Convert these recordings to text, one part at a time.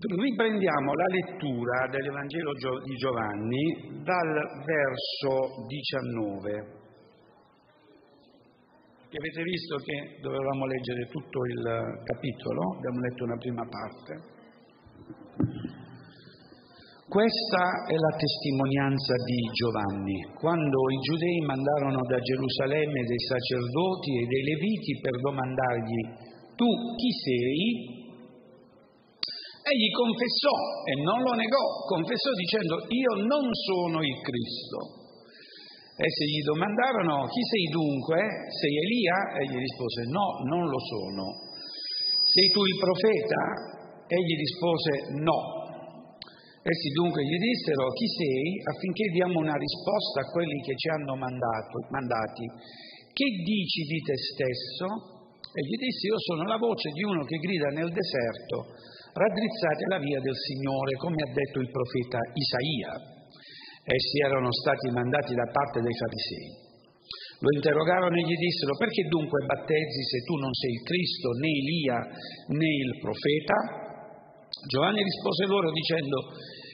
Riprendiamo la lettura dell'Evangelo di Giovanni dal verso 19. Avete visto che dovevamo leggere tutto il capitolo, abbiamo letto una prima parte. Questa è la testimonianza di Giovanni. Quando i giudei mandarono da Gerusalemme dei sacerdoti e dei leviti per domandargli tu chi sei, Egli confessò e non lo negò, confessò dicendo io non sono il Cristo. Essi gli domandarono chi sei dunque? Sei Elia? Egli rispose no, non lo sono. Sei tu il profeta? Egli rispose no. Essi dunque gli dissero chi sei affinché diamo una risposta a quelli che ci hanno mandato, mandati. Che dici di te stesso? E gli disse io sono la voce di uno che grida nel deserto raddrizzate la via del Signore, come ha detto il profeta Isaia. Essi erano stati mandati da parte dei farisei. Lo interrogarono e gli dissero, perché dunque battezzi se tu non sei il Cristo, né Elia, né il profeta? Giovanni rispose loro dicendo,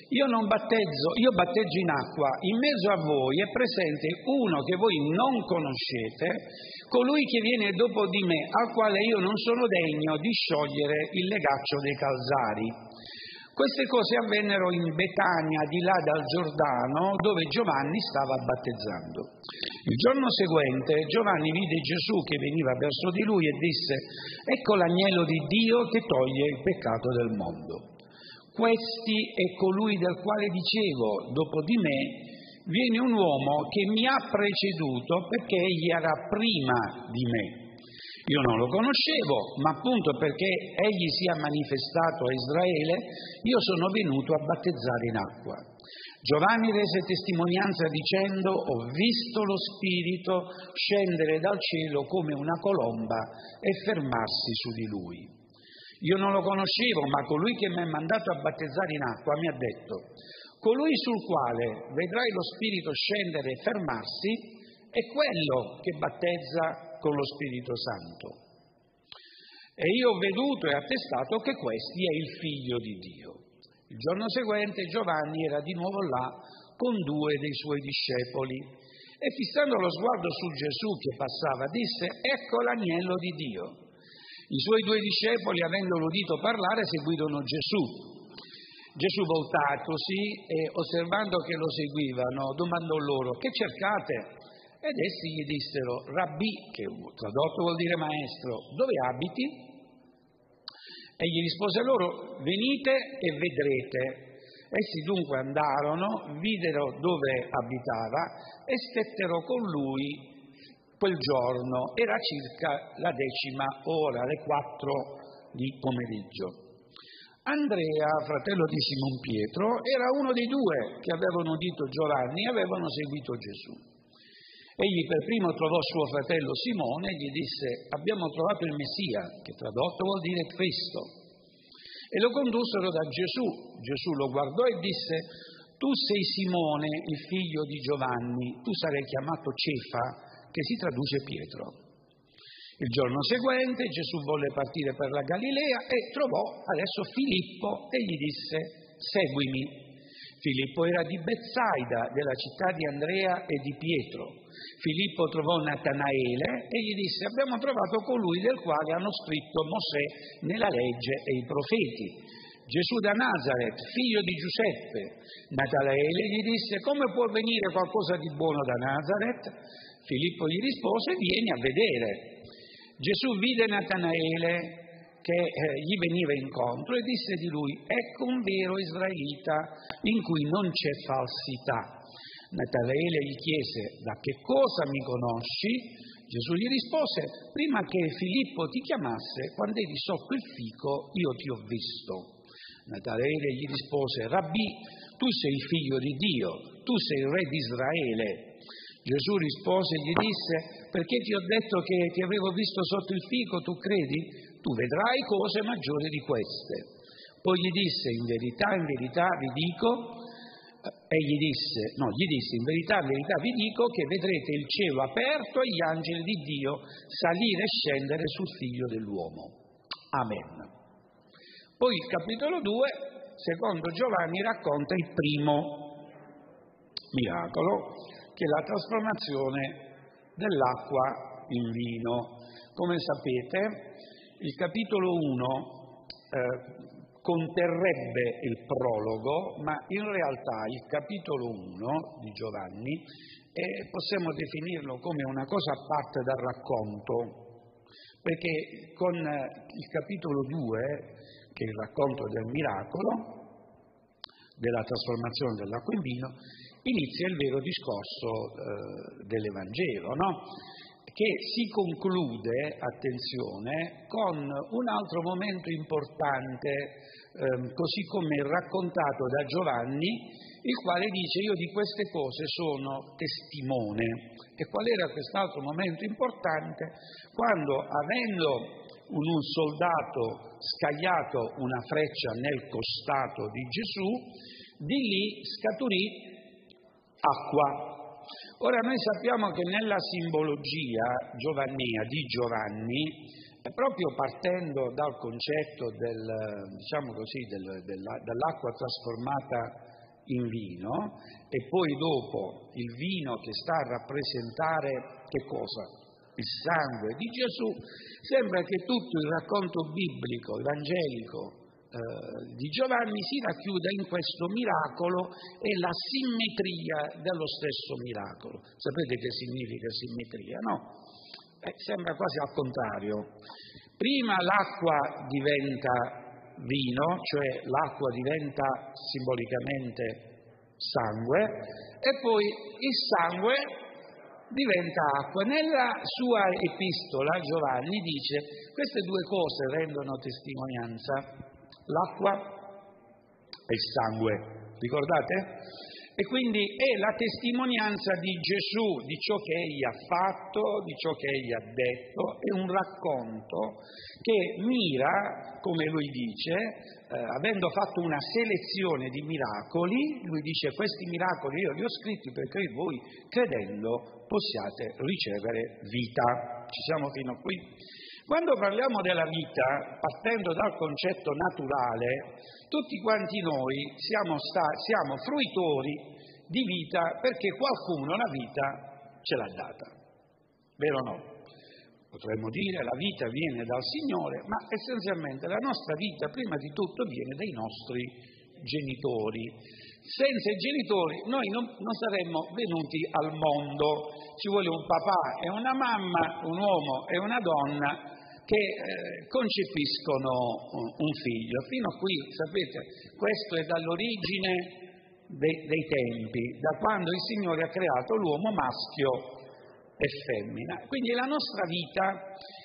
io non battezzo, io batteggio in acqua, in mezzo a voi è presente uno che voi non conoscete, colui che viene dopo di me, al quale io non sono degno di sciogliere il legaccio dei calzari. Queste cose avvennero in Betania, di là dal Giordano, dove Giovanni stava battezzando. Il giorno seguente Giovanni vide Gesù che veniva verso di lui e disse, ecco l'agnello di Dio che toglie il peccato del mondo. Questi è colui del quale dicevo, dopo di me viene un uomo che mi ha preceduto perché egli era prima di me. Io non lo conoscevo, ma appunto perché egli si è manifestato a Israele, io sono venuto a battezzare in acqua. Giovanni rese testimonianza dicendo ho visto lo Spirito scendere dal cielo come una colomba e fermarsi su di lui. Io non lo conoscevo, ma colui che mi ha mandato a battezzare in acqua mi ha detto, colui sul quale vedrai lo Spirito scendere e fermarsi è quello che battezza con lo Spirito Santo. E io ho veduto e attestato che questi è il figlio di Dio. Il giorno seguente Giovanni era di nuovo là con due dei suoi discepoli e fissando lo sguardo su Gesù che passava disse, ecco l'agnello di Dio i suoi due discepoli, avendolo udito parlare, seguirono Gesù. Gesù voltatosi e osservando che lo seguivano, domandò loro, che cercate? Ed essi gli dissero, Rabbi, che tradotto vuol dire maestro, dove abiti? Egli rispose loro, venite e vedrete. Essi dunque andarono, videro dove abitava e stettero con lui quel giorno era circa la decima ora, le quattro di pomeriggio. Andrea, fratello di Simon Pietro, era uno dei due che avevano udito Giovanni e avevano seguito Gesù. Egli per primo trovò suo fratello Simone e gli disse abbiamo trovato il Messia, che tradotto vuol dire Cristo. E lo condussero da Gesù. Gesù lo guardò e disse tu sei Simone, il figlio di Giovanni, tu sarai chiamato Cefa, che si traduce Pietro. Il giorno seguente Gesù volle partire per la Galilea e trovò adesso Filippo e gli disse seguimi. Filippo era di Bezzaida, della città di Andrea e di Pietro. Filippo trovò Natanaele e gli disse abbiamo trovato colui del quale hanno scritto Mosè nella legge e i profeti. Gesù da Nazareth, figlio di Giuseppe. Natanaele gli disse come può venire qualcosa di buono da Nazareth? Filippo gli rispose, vieni a vedere. Gesù vide Natanaele che eh, gli veniva incontro e disse di lui, ecco un vero israelita in cui non c'è falsità. Natanaele gli chiese, da che cosa mi conosci? Gesù gli rispose, prima che Filippo ti chiamasse, quando eri sotto il fico, io ti ho visto. Natanaele gli rispose, Rabbi, tu sei figlio di Dio, tu sei il re di Israele. Gesù rispose e gli disse, perché ti ho detto che ti avevo visto sotto il fico, tu credi? Tu vedrai cose maggiori di queste. Poi gli disse, in verità, in verità vi dico, e gli disse, no, gli disse, in verità, in verità vi dico che vedrete il cielo aperto e gli angeli di Dio salire e scendere sul figlio dell'uomo. Amen. Poi il capitolo 2 secondo Giovanni, racconta il primo miracolo, che è la trasformazione dell'acqua in vino. Come sapete, il capitolo 1 eh, conterrebbe il prologo, ma in realtà il capitolo 1 di Giovanni eh, possiamo definirlo come una cosa a parte dal racconto, perché con eh, il capitolo 2, che è il racconto del miracolo, della trasformazione dell'acqua in vino, inizia il vero discorso eh, dell'Evangelo, no? che si conclude, attenzione, con un altro momento importante, ehm, così come raccontato da Giovanni, il quale dice io di queste cose sono testimone. E qual era quest'altro momento importante? Quando, avendo un, un soldato scagliato una freccia nel costato di Gesù, di lì scaturì acqua. Ora noi sappiamo che nella simbologia giovannia di Giovanni, proprio partendo dal concetto del, diciamo così, del, della, dell'acqua trasformata in vino e poi dopo il vino che sta a rappresentare che cosa? Il sangue di Gesù, sembra che tutto il racconto biblico, evangelico, eh, di Giovanni si racchiude in questo miracolo e la simmetria dello stesso miracolo. Sapete che significa simmetria, no? Eh, sembra quasi al contrario. Prima l'acqua diventa vino, cioè l'acqua diventa simbolicamente sangue, e poi il sangue diventa acqua. Nella sua epistola Giovanni dice queste due cose rendono testimonianza l'acqua e il sangue. Ricordate? E quindi è la testimonianza di Gesù, di ciò che egli ha fatto, di ciò che egli ha detto, è un racconto che mira, come lui dice, eh, avendo fatto una selezione di miracoli, lui dice questi miracoli io li ho scritti perché voi credendo possiate ricevere vita. Ci siamo fino a qui? Quando parliamo della vita, partendo dal concetto naturale, tutti quanti noi siamo, sta, siamo fruitori di vita perché qualcuno la vita ce l'ha data. Vero o no? Potremmo dire la vita viene dal Signore, ma essenzialmente la nostra vita prima di tutto viene dai nostri genitori. Senza i genitori noi non, non, saremmo venuti al mondo, ci vuole un papà e una mamma, un uomo e una donna che eh, concepiscono un figlio. Fino a qui, sapete, questo è dall'origine dei, dei tempi, da quando il Signore ha creato l'uomo maschio e femmina. Quindi la nostra vita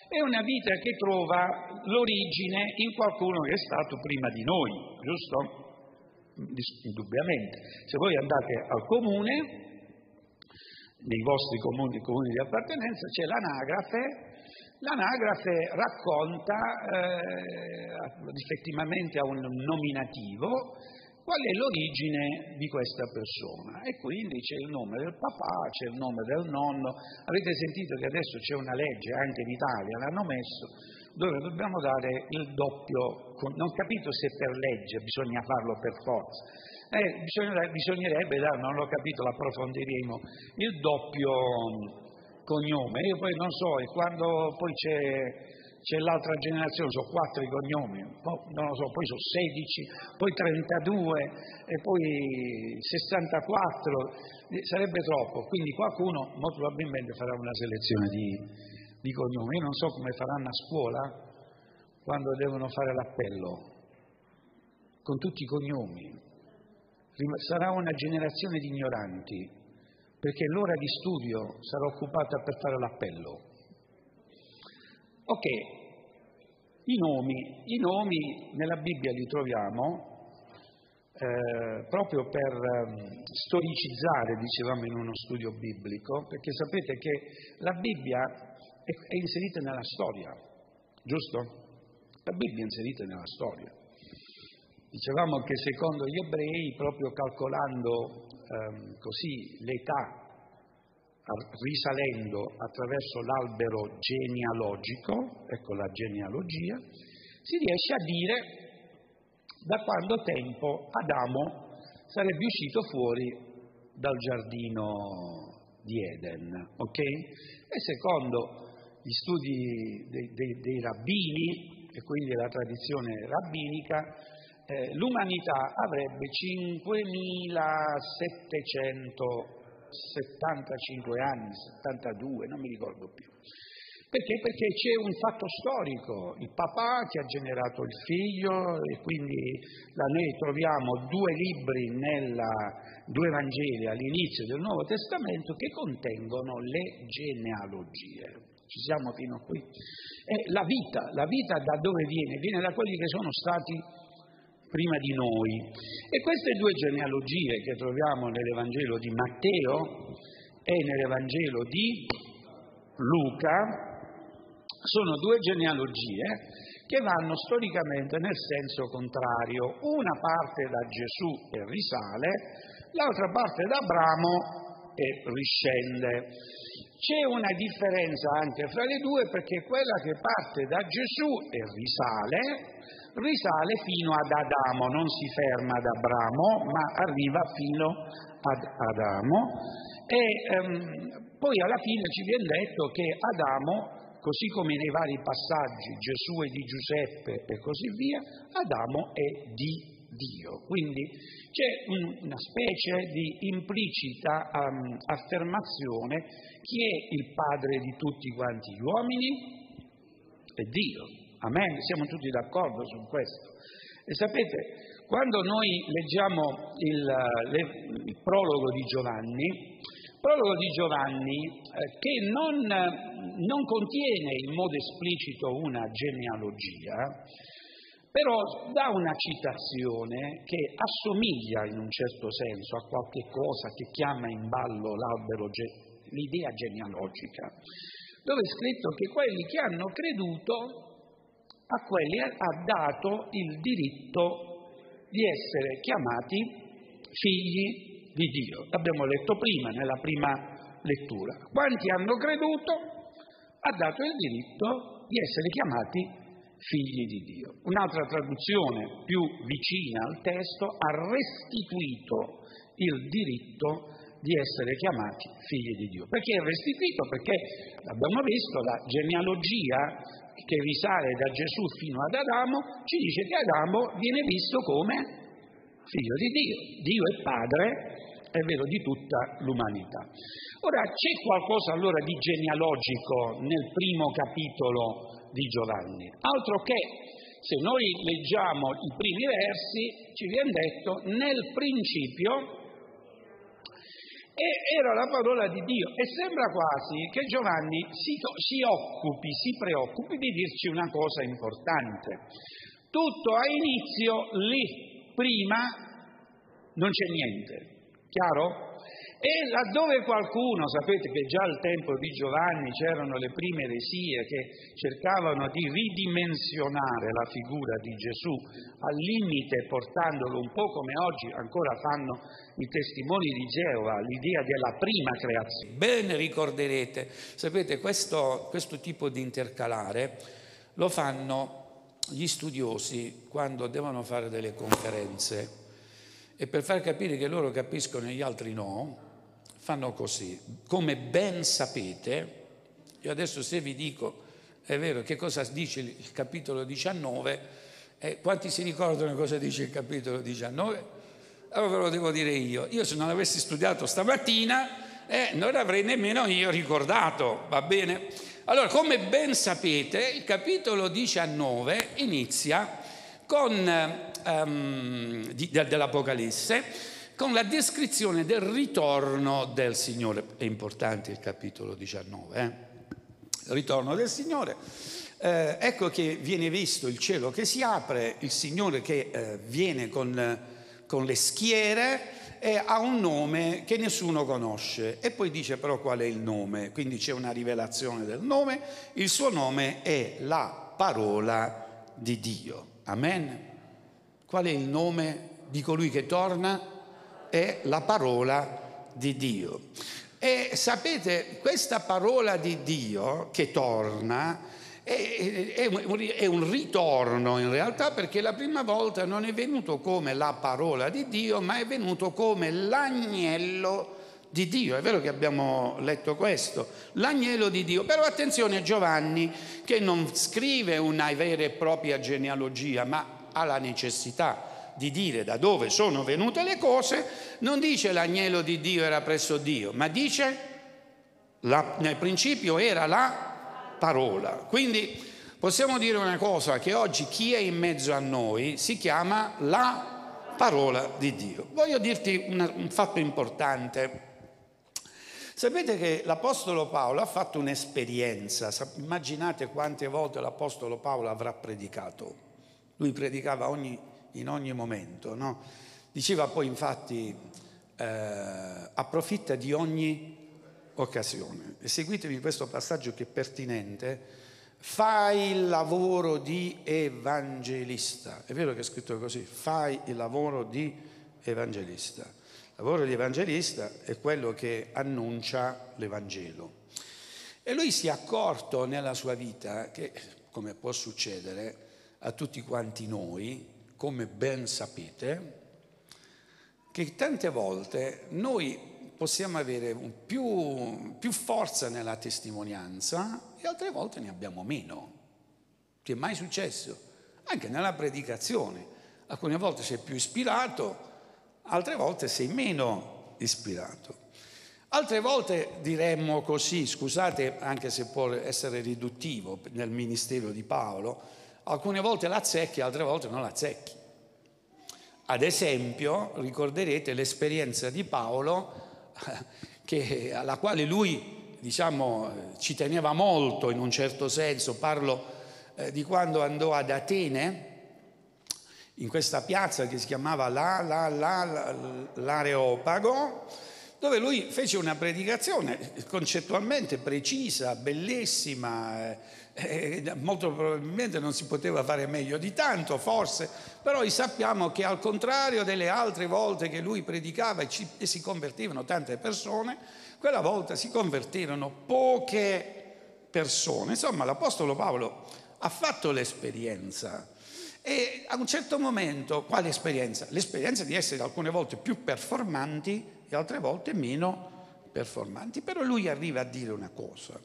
è una vita che trova l'origine in qualcuno che è stato prima di noi, giusto? Indubbiamente. Se voi andate al comune, nei vostri comuni, comuni di appartenenza, c'è l'anagrafe L'anagrafe racconta eh, effettivamente a un nominativo qual è l'origine di questa persona e quindi c'è il nome del papà, c'è il nome del nonno. Avete sentito che adesso c'è una legge anche in Italia, l'hanno messo, dove dobbiamo dare il doppio, non capito se per legge bisogna farlo per forza, eh, bisognerebbe, non l'ho capito, l'approfondiremo, il doppio cognome. Io poi non so, e quando poi c'è, c'è l'altra generazione, sono quattro i cognomi, non lo so, poi sono 16, poi 32 e poi 64, sarebbe troppo, quindi qualcuno molto probabilmente farà una selezione di, di cognomi. Io non so come faranno a scuola quando devono fare l'appello, con tutti i cognomi. Sarà una generazione di ignoranti perché l'ora di studio sarà occupata per fare l'appello. Ok, i nomi, i nomi nella Bibbia li troviamo eh, proprio per eh, storicizzare, dicevamo in uno studio biblico, perché sapete che la Bibbia è, è inserita nella storia, giusto? La Bibbia è inserita nella storia. Dicevamo che secondo gli ebrei, proprio calcolando ehm, così l'età risalendo attraverso l'albero genealogico, ecco la genealogia, si riesce a dire da quando tempo Adamo sarebbe uscito fuori dal giardino di Eden, ok? E secondo gli studi dei, dei, dei rabbini e quindi la tradizione rabbinica, eh, l'umanità avrebbe 5.775 anni, 72, non mi ricordo più. Perché? Perché c'è un fatto storico, il papà che ha generato il figlio e quindi da noi troviamo due libri, nella, due Vangeli all'inizio del Nuovo Testamento che contengono le genealogie. Ci siamo fino a qui? È la vita, la vita da dove viene? Viene da quelli che sono stati prima di noi. E queste due genealogie che troviamo nell'Evangelo di Matteo e nell'Evangelo di Luca sono due genealogie che vanno storicamente nel senso contrario. Una parte da Gesù e risale, l'altra parte da Abramo e riscende. C'è una differenza anche fra le due perché quella che parte da Gesù e risale, risale fino ad Adamo, non si ferma ad Abramo, ma arriva fino ad Adamo e ehm, poi alla fine ci viene detto che Adamo così come nei vari passaggi Gesù è di Giuseppe e così via, Adamo è di Dio. Quindi c'è un, una specie di implicita um, affermazione chi è il padre di tutti quanti gli uomini? È Dio. Amen, siamo tutti d'accordo su questo. E sapete, quando noi leggiamo il, le, il prologo di Giovanni, prologo di Giovanni eh, che non, non, contiene in modo esplicito una genealogia, però dà una citazione che assomiglia in un certo senso a qualche cosa che chiama in ballo l'albero, l'idea genealogica, dove è scritto che quelli che hanno creduto a quelli ha dato il diritto di essere chiamati figli di Dio. L'abbiamo letto prima, nella prima lettura. Quanti hanno creduto ha dato il diritto di essere chiamati figli di Dio. Un'altra traduzione più vicina al testo ha restituito il diritto di essere chiamati figli di Dio. Perché è restituito? Perché abbiamo visto la genealogia che risale da Gesù fino ad Adamo, ci dice che Adamo viene visto come figlio di Dio. Dio è padre è vero, di tutta l'umanità. Ora, c'è qualcosa allora di genealogico nel primo capitolo di Giovanni, altro che se noi leggiamo i primi versi ci viene detto nel principio e era la parola di Dio e sembra quasi che Giovanni si, si occupi, si preoccupi di dirci una cosa importante. Tutto ha inizio lì, prima non c'è niente. Chiaro? E laddove qualcuno, sapete che già al tempo di Giovanni c'erano le prime eresie che cercavano di ridimensionare la figura di Gesù al limite portandolo un po' come oggi ancora fanno i testimoni di Geova, l'idea della prima creazione. Bene ricorderete, sapete questo, questo tipo di intercalare lo fanno gli studiosi quando devono fare delle conferenze e per far capire che loro capiscono e gli altri no, fanno così. Come ben sapete, io adesso se vi dico, è vero, che cosa dice il capitolo 19, eh, quanti si ricordano cosa dice il capitolo 19? Allora ve lo devo dire io. Io se non avessi studiato stamattina, eh, non l'avrei nemmeno io ricordato, va bene? Allora, come ben sapete, il capitolo 19 inizia con um, di, dell'Apocalisse con la descrizione del ritorno del Signore. È importante il capitolo 19, eh? il ritorno del Signore. Eh, ecco che viene visto il cielo che si apre, il Signore che eh, viene con, con le schiere e ha un nome che nessuno conosce e poi dice però qual è il nome, quindi c'è una rivelazione del nome, il suo nome è la parola di Dio. Amen. Qual è il nome di colui che torna? È la parola di Dio. E sapete, questa parola di Dio che torna è, è, è, un ritorno in realtà perché la prima volta non è venuto come la parola di Dio, ma è venuto come l'agnello di Dio. È vero che abbiamo letto questo, l'agnello di Dio. Però attenzione a Giovanni che non scrive una vera e propria genealogia, ma ha la necessità di dire da dove sono venute le cose, non dice l'agnello di Dio era presso Dio, ma dice la, nel principio era la parola. Quindi possiamo dire una cosa, che oggi chi è in mezzo a noi si chiama la parola di Dio. Voglio dirti una, un fatto importante. Sapete che l'Apostolo Paolo ha fatto un'esperienza, immaginate quante volte l'Apostolo Paolo avrà predicato. Lui predicava ogni, in ogni momento, no? Diceva poi infatti, eh, approfitta di ogni occasione. E seguitemi questo passaggio che è pertinente. Fai il lavoro di evangelista. È vero che è scritto così, fai il lavoro di evangelista. Il lavoro di evangelista è quello che annuncia l'Evangelo. E lui si è accorto nella sua vita che, come può succedere a tutti quanti noi, come ben sapete, che tante volte noi possiamo avere più, più forza nella testimonianza e altre volte ne abbiamo meno. Ti è mai successo? Anche nella predicazione. Alcune volte sei più ispirato, altre volte sei meno ispirato. Altre volte diremmo così, scusate anche se può essere riduttivo nel ministero di Paolo, alcune volte la azzecchi, altre volte non la azzecchi. Ad esempio, ricorderete l'esperienza di Paolo che, alla quale lui diciamo, ci teneva molto in un certo senso, parlo eh, di quando andò ad Atene, in questa piazza che si chiamava la, la, la, l'Areopago, dove lui fece una predicazione concettualmente precisa, bellissima, eh, eh, molto probabilmente non si poteva fare meglio di tanto, forse, però sappiamo che al contrario delle altre volte che lui predicava e, ci, e si convertivano tante persone, quella volta si convertirono poche persone. Insomma, l'Apostolo Paolo ha fatto l'esperienza e a un certo momento, quale esperienza? L'esperienza di essere alcune volte più performanti e altre volte meno performanti. Però lui arriva a dire una cosa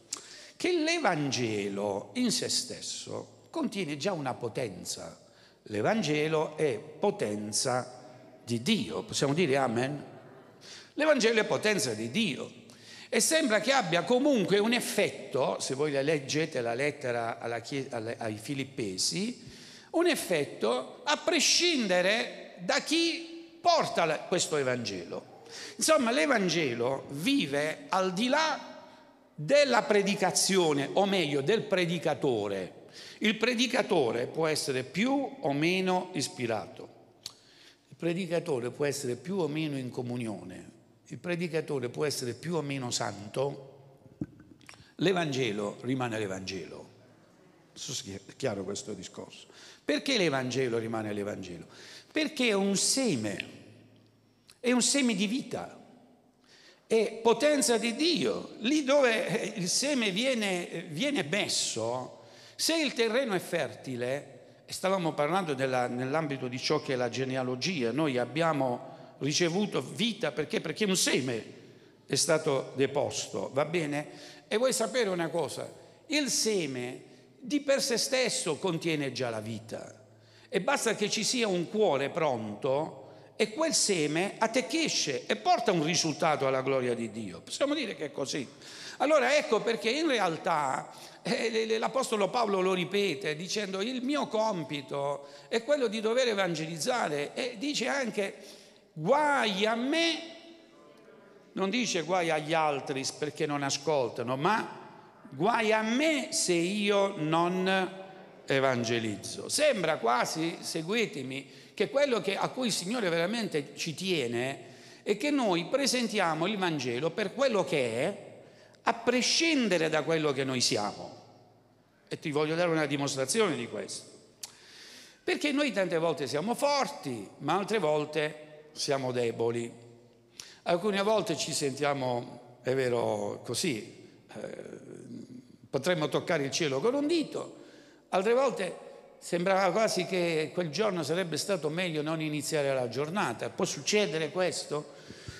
che l'Evangelo in se stesso contiene già una potenza. L'Evangelo è potenza di Dio. Possiamo dire amen? L'Evangelo è potenza di Dio. E sembra che abbia comunque un effetto, se voi leggete la lettera ai Filippesi, un effetto a prescindere da chi porta questo Evangelo. Insomma, l'Evangelo vive al di là della predicazione, o meglio del predicatore. Il predicatore può essere più o meno ispirato, il predicatore può essere più o meno in comunione, il predicatore può essere più o meno santo, l'Evangelo rimane l'Evangelo. È chiaro questo discorso. Perché l'Evangelo rimane l'Evangelo? Perché è un seme, è un seme di vita è potenza di Dio. Lì dove il seme viene, viene messo, se il terreno è fertile, stavamo parlando della, nell'ambito di ciò che è la genealogia, noi abbiamo ricevuto vita perché? Perché un seme è stato deposto, va bene? E vuoi sapere una cosa? Il seme di per sé stesso contiene già la vita e basta che ci sia un cuore pronto e quel seme attecchisce e porta un risultato alla gloria di Dio. Possiamo dire che è così. Allora ecco perché in realtà eh, l'Apostolo Paolo lo ripete dicendo il mio compito è quello di dover evangelizzare e dice anche guai a me, non dice guai agli altri perché non ascoltano, ma guai a me se io non evangelizzo. Sembra quasi, seguitemi, che quello che, a cui il Signore veramente ci tiene è che noi presentiamo il Vangelo per quello che è, a prescindere da quello che noi siamo. E ti voglio dare una dimostrazione di questo. Perché noi tante volte siamo forti, ma altre volte siamo deboli. Alcune volte ci sentiamo, è vero, così, eh, Potremmo toccare il cielo con un dito, altre volte sembrava quasi che quel giorno sarebbe stato meglio non iniziare la giornata. Può succedere questo?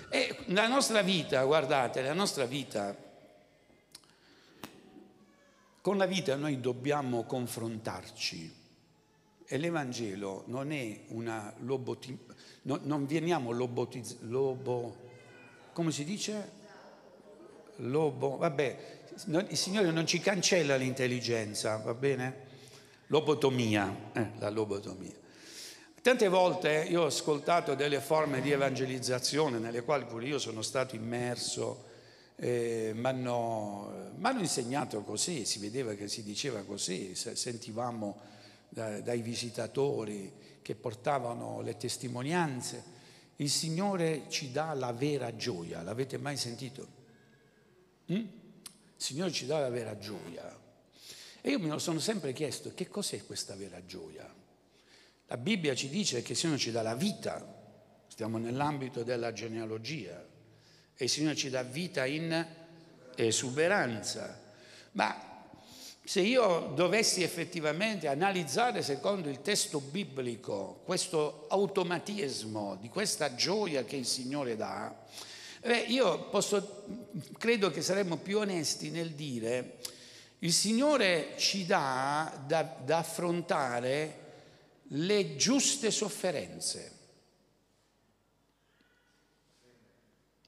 E la nostra vita, guardate, la nostra vita, con la vita noi dobbiamo confrontarci e l'Evangelo non è una loboti, no, non veniamo lobotizzati, lobo, come si dice? Lobo, vabbè, il Signore non ci cancella l'intelligenza, va bene? Lobotomia, eh, la lobotomia. Tante volte io ho ascoltato delle forme di evangelizzazione nelle quali pure io sono stato immerso, eh, mi hanno insegnato così, si vedeva che si diceva così, sentivamo da, dai visitatori che portavano le testimonianze, il Signore ci dà la vera gioia, l'avete mai sentito? Mm? Il Signore ci dà la vera gioia. E io me lo sono sempre chiesto, che cos'è questa vera gioia? La Bibbia ci dice che il Signore ci dà la vita, stiamo nell'ambito della genealogia, e il Signore ci dà vita in esuberanza. Ma se io dovessi effettivamente analizzare secondo il testo biblico questo automatismo di questa gioia che il Signore dà, Beh, io posso, credo che saremmo più onesti nel dire, il Signore ci dà da, da affrontare le giuste sofferenze.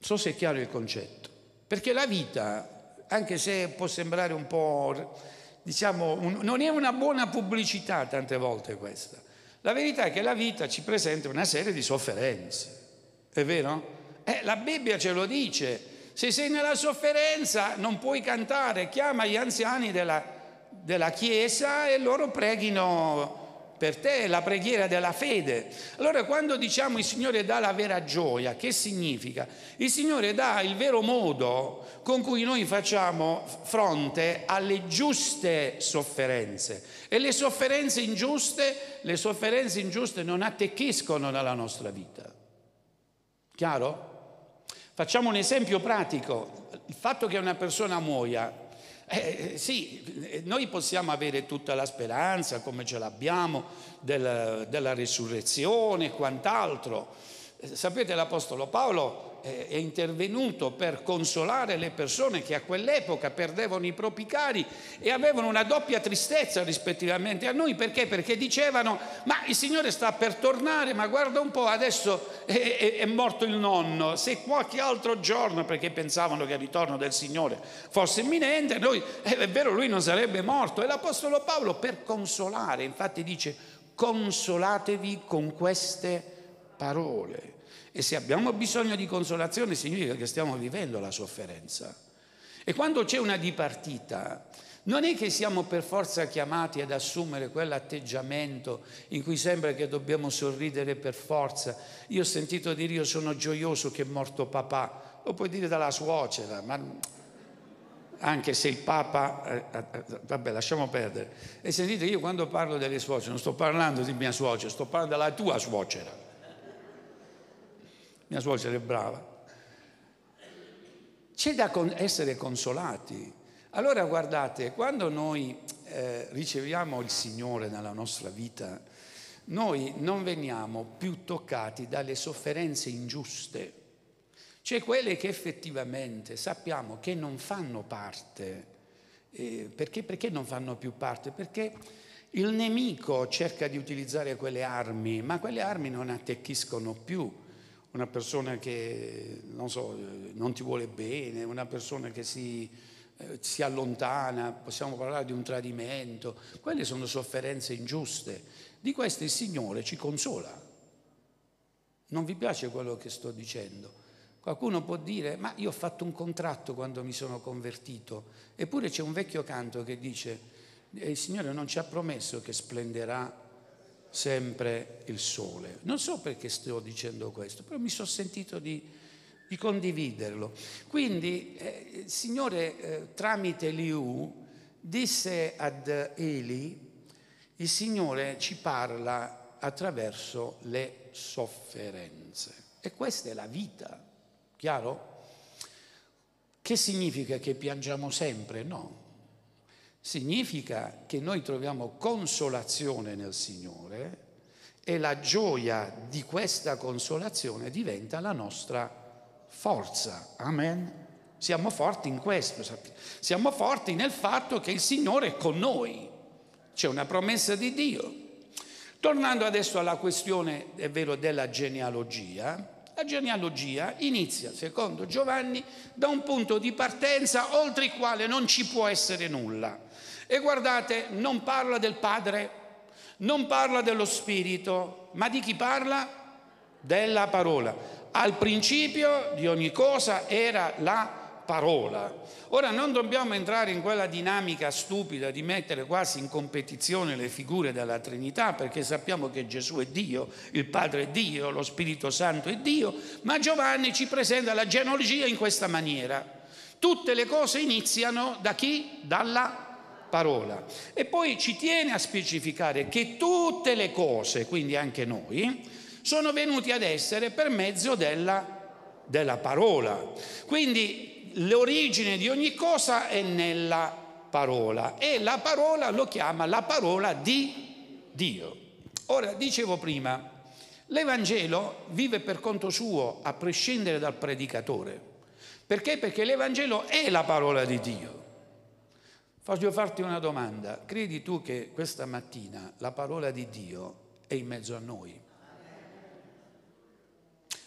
So se è chiaro il concetto, perché la vita, anche se può sembrare un po', diciamo, un, non è una buona pubblicità tante volte questa. La verità è che la vita ci presenta una serie di sofferenze, è vero? Eh, la Bibbia ce lo dice, se sei nella sofferenza non puoi cantare, chiama gli anziani della, della Chiesa e loro preghino per te, la preghiera della fede. Allora quando diciamo il Signore dà la vera gioia, che significa? Il Signore dà il vero modo con cui noi facciamo fronte alle giuste sofferenze. E le sofferenze ingiuste, le sofferenze ingiuste non attecchiscono nella nostra vita. Chiaro? Facciamo un esempio pratico, il fatto che una persona muoia, eh, sì, noi possiamo avere tutta la speranza, come ce l'abbiamo, del, della risurrezione e quant'altro. Sapete, l'Apostolo Paolo è intervenuto per consolare le persone che a quell'epoca perdevano i propri cari e avevano una doppia tristezza rispettivamente a noi. Perché? Perché dicevano, ma il Signore sta per tornare, ma guarda un po', adesso è, è, è morto il nonno, se qualche altro giorno, perché pensavano che il ritorno del Signore fosse imminente, noi, eh, è vero, lui non sarebbe morto. E l'Apostolo Paolo per consolare, infatti dice, consolatevi con queste parole. E se abbiamo bisogno di consolazione significa che stiamo vivendo la sofferenza. E quando c'è una dipartita, non è che siamo per forza chiamati ad assumere quell'atteggiamento in cui sembra che dobbiamo sorridere per forza. Io ho sentito dire io sono gioioso che è morto papà, lo puoi dire dalla suocera, ma anche se il Papa, eh, eh, vabbè lasciamo perdere. E sentite, io quando parlo delle suocere non sto parlando di mia suocera, sto parlando della tua suocera mia suocera è brava. C'è da essere consolati. Allora guardate, quando noi eh, riceviamo il Signore nella nostra vita, noi non veniamo più toccati dalle sofferenze ingiuste, cioè quelle che effettivamente sappiamo che non fanno parte. Eh, perché, perché non fanno più parte? Perché il nemico cerca di utilizzare quelle armi, ma quelle armi non attecchiscono più una persona che non, so, non ti vuole bene, una persona che si, eh, si allontana, possiamo parlare di un tradimento, quelle sono sofferenze ingiuste. Di queste il Signore ci consola. Non vi piace quello che sto dicendo? Qualcuno può dire, ma io ho fatto un contratto quando mi sono convertito, eppure c'è un vecchio canto che dice, il Signore non ci ha promesso che splenderà sempre il sole. Non so perché sto dicendo questo, però mi sono sentito di, di condividerlo. Quindi eh, il Signore eh, tramite Liu disse ad Eli, il Signore ci parla attraverso le sofferenze. E questa è la vita, chiaro? Che significa che piangiamo sempre? No. Significa che noi troviamo consolazione nel Signore e la gioia di questa consolazione diventa la nostra forza. Amen. Siamo forti in questo, siamo forti nel fatto che il Signore è con noi, c'è una promessa di Dio. Tornando adesso alla questione, è vero, della genealogia, la genealogia inizia, secondo Giovanni, da un punto di partenza oltre il quale non ci può essere nulla. E guardate, non parla del Padre, non parla dello Spirito, ma di chi parla? Della parola. Al principio di ogni cosa era la parola. Ora non dobbiamo entrare in quella dinamica stupida di mettere quasi in competizione le figure della Trinità, perché sappiamo che Gesù è Dio, il Padre è Dio, lo Spirito Santo è Dio, ma Giovanni ci presenta la genealogia in questa maniera. Tutte le cose iniziano da chi? Dalla parola. E poi ci tiene a specificare che tutte le cose, quindi anche noi, sono venuti ad essere per mezzo della, della parola. Quindi l'origine di ogni cosa è nella parola e la parola lo chiama la parola di Dio. Ora, dicevo prima, l'Evangelo vive per conto suo a prescindere dal predicatore. Perché? Perché l'Evangelo è la parola di Dio. Voglio farti una domanda. Credi tu che questa mattina la parola di Dio è in mezzo a noi?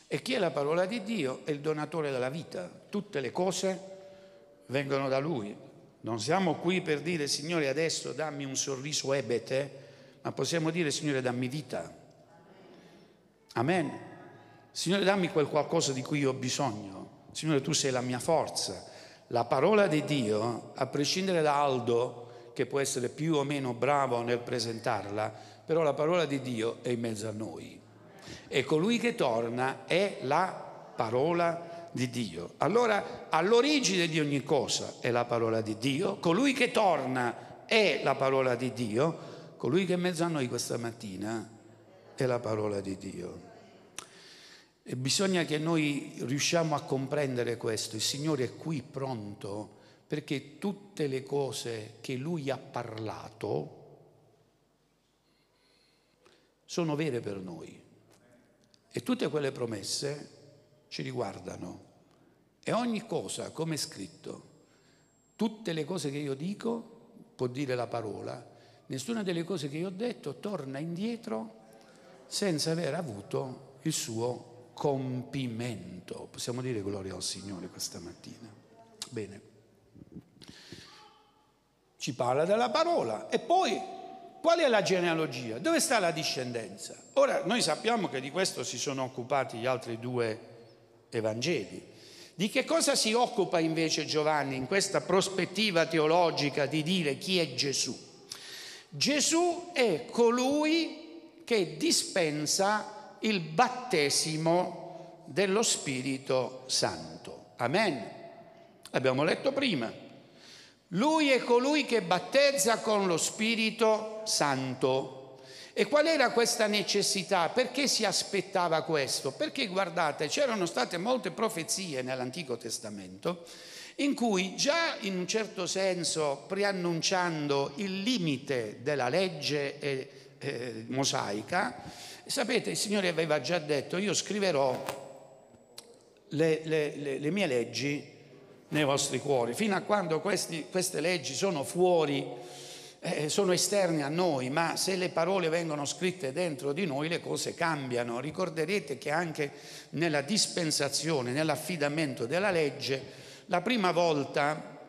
E chi è la parola di Dio? È il donatore della vita. Tutte le cose vengono da Lui. Non siamo qui per dire Signore adesso dammi un sorriso ebete, ma possiamo dire Signore dammi vita. Amen. Signore dammi quel qualcosa di cui io ho bisogno. Signore tu sei la mia forza. La parola di Dio, a prescindere da Aldo, che può essere più o meno bravo nel presentarla, però la parola di Dio è in mezzo a noi e colui che torna è la parola di Dio. Allora, all'origine di ogni cosa è la parola di Dio, colui che torna è la parola di Dio, colui che è in mezzo a noi questa mattina è la parola di Dio. E bisogna che noi riusciamo a comprendere questo. Il Signore è qui pronto perché tutte le cose che Lui ha parlato sono vere per noi. E tutte quelle promesse ci riguardano. E ogni cosa, come è scritto, tutte le cose che io dico, può dire la parola, nessuna delle cose che io ho detto torna indietro senza aver avuto il suo compimento. Possiamo dire gloria al Signore questa mattina. Bene. Ci parla della parola e poi Qual è la genealogia? Dove sta la discendenza? Ora, noi sappiamo che di questo si sono occupati gli altri due Evangeli. Di che cosa si occupa invece Giovanni in questa prospettiva teologica di dire chi è Gesù? Gesù è colui che dispensa il battesimo dello Spirito Santo. Amen. L'abbiamo letto prima. Lui è colui che battezza con lo Spirito Santo. E qual era questa necessità? Perché si aspettava questo? Perché guardate, c'erano state molte profezie nell'Antico Testamento in cui già in un certo senso preannunciando il limite della legge eh, mosaica, sapete, il Signore aveva già detto, io scriverò le, le, le, le mie leggi nei vostri cuori, fino a quando questi, queste leggi sono fuori, eh, sono esterne a noi, ma se le parole vengono scritte dentro di noi le cose cambiano. Ricorderete che anche nella dispensazione, nell'affidamento della legge, la prima volta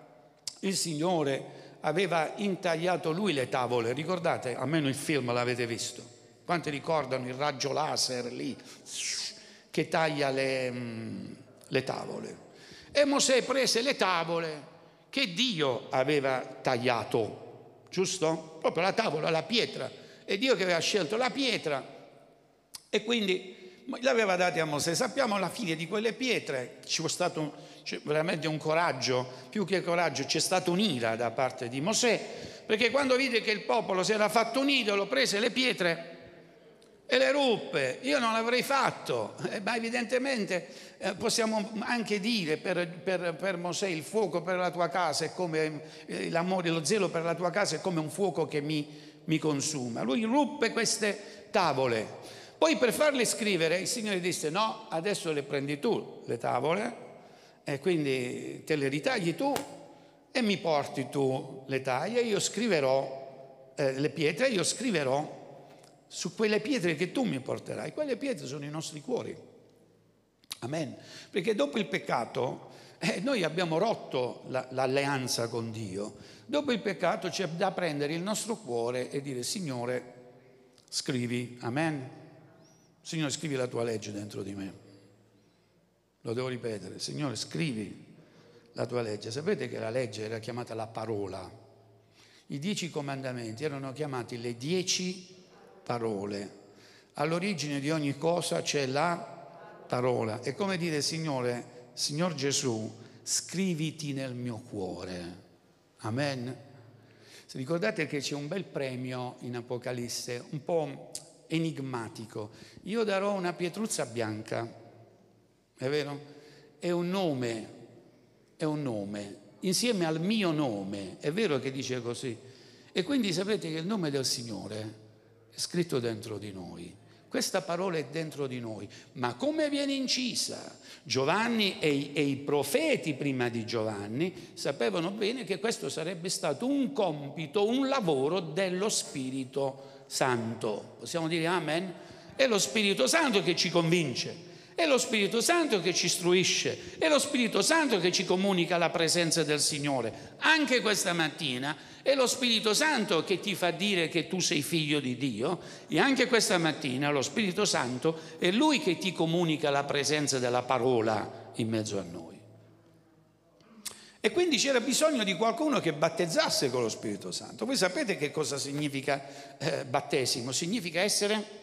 il Signore aveva intagliato lui le tavole, ricordate, almeno il film l'avete visto, quanti ricordano il raggio laser lì che taglia le, mm, le tavole? E Mosè prese le tavole che Dio aveva tagliato, giusto? Proprio la tavola, la pietra. E Dio che aveva scelto la pietra e quindi l'aveva data a Mosè. Sappiamo alla fine di quelle pietre ci fu stato veramente un coraggio, più che coraggio c'è stata un'ira da parte di Mosè, perché quando vide che il popolo si era fatto un idolo, prese le pietre e le ruppe. Io non l'avrei fatto, eh, ma evidentemente eh, possiamo anche dire per, per, per, Mosè il fuoco per la tua casa è come eh, l'amore, lo zelo per la tua casa è come un fuoco che mi, mi consuma. Lui ruppe queste tavole. Poi per farle scrivere il Signore disse no, adesso le prendi tu le tavole e quindi te le ritagli tu e mi porti tu le taglie, io scriverò eh, le pietre, io scriverò su quelle pietre che tu mi porterai. Quelle pietre sono i nostri cuori. Amen. Perché dopo il peccato eh, noi abbiamo rotto la, l'alleanza con Dio. Dopo il peccato c'è da prendere il nostro cuore e dire Signore, scrivi. Amen. Signore, scrivi la tua legge dentro di me. Lo devo ripetere. Signore, scrivi la tua legge. Sapete che la legge era chiamata la parola. I dieci comandamenti erano chiamati le dieci parole. All'origine di ogni cosa c'è la parola. È come dire, Signore, Signor Gesù, scriviti nel mio cuore. Amen. Se ricordate che c'è un bel premio in Apocalisse, un po' enigmatico. Io darò una pietruzza bianca, è vero? È un nome, è un nome, insieme al mio nome, è vero che dice così. E quindi sapete che il nome del Signore è scritto dentro di noi. Questa parola è dentro di noi, ma come viene incisa? Giovanni e i, e i, profeti prima di Giovanni sapevano bene che questo sarebbe stato un compito, un lavoro dello Spirito Santo. Possiamo dire amen? È lo Spirito Santo che ci convince. È lo Spirito Santo che ci istruisce, è lo Spirito Santo che ci comunica la presenza del Signore. Anche questa mattina è lo Spirito Santo che ti fa dire che tu sei figlio di Dio e anche questa mattina lo Spirito Santo è Lui che ti comunica la presenza della parola in mezzo a noi. E quindi c'era bisogno di qualcuno che battezzasse con lo Spirito Santo. Voi sapete che cosa significa eh, battesimo? Significa essere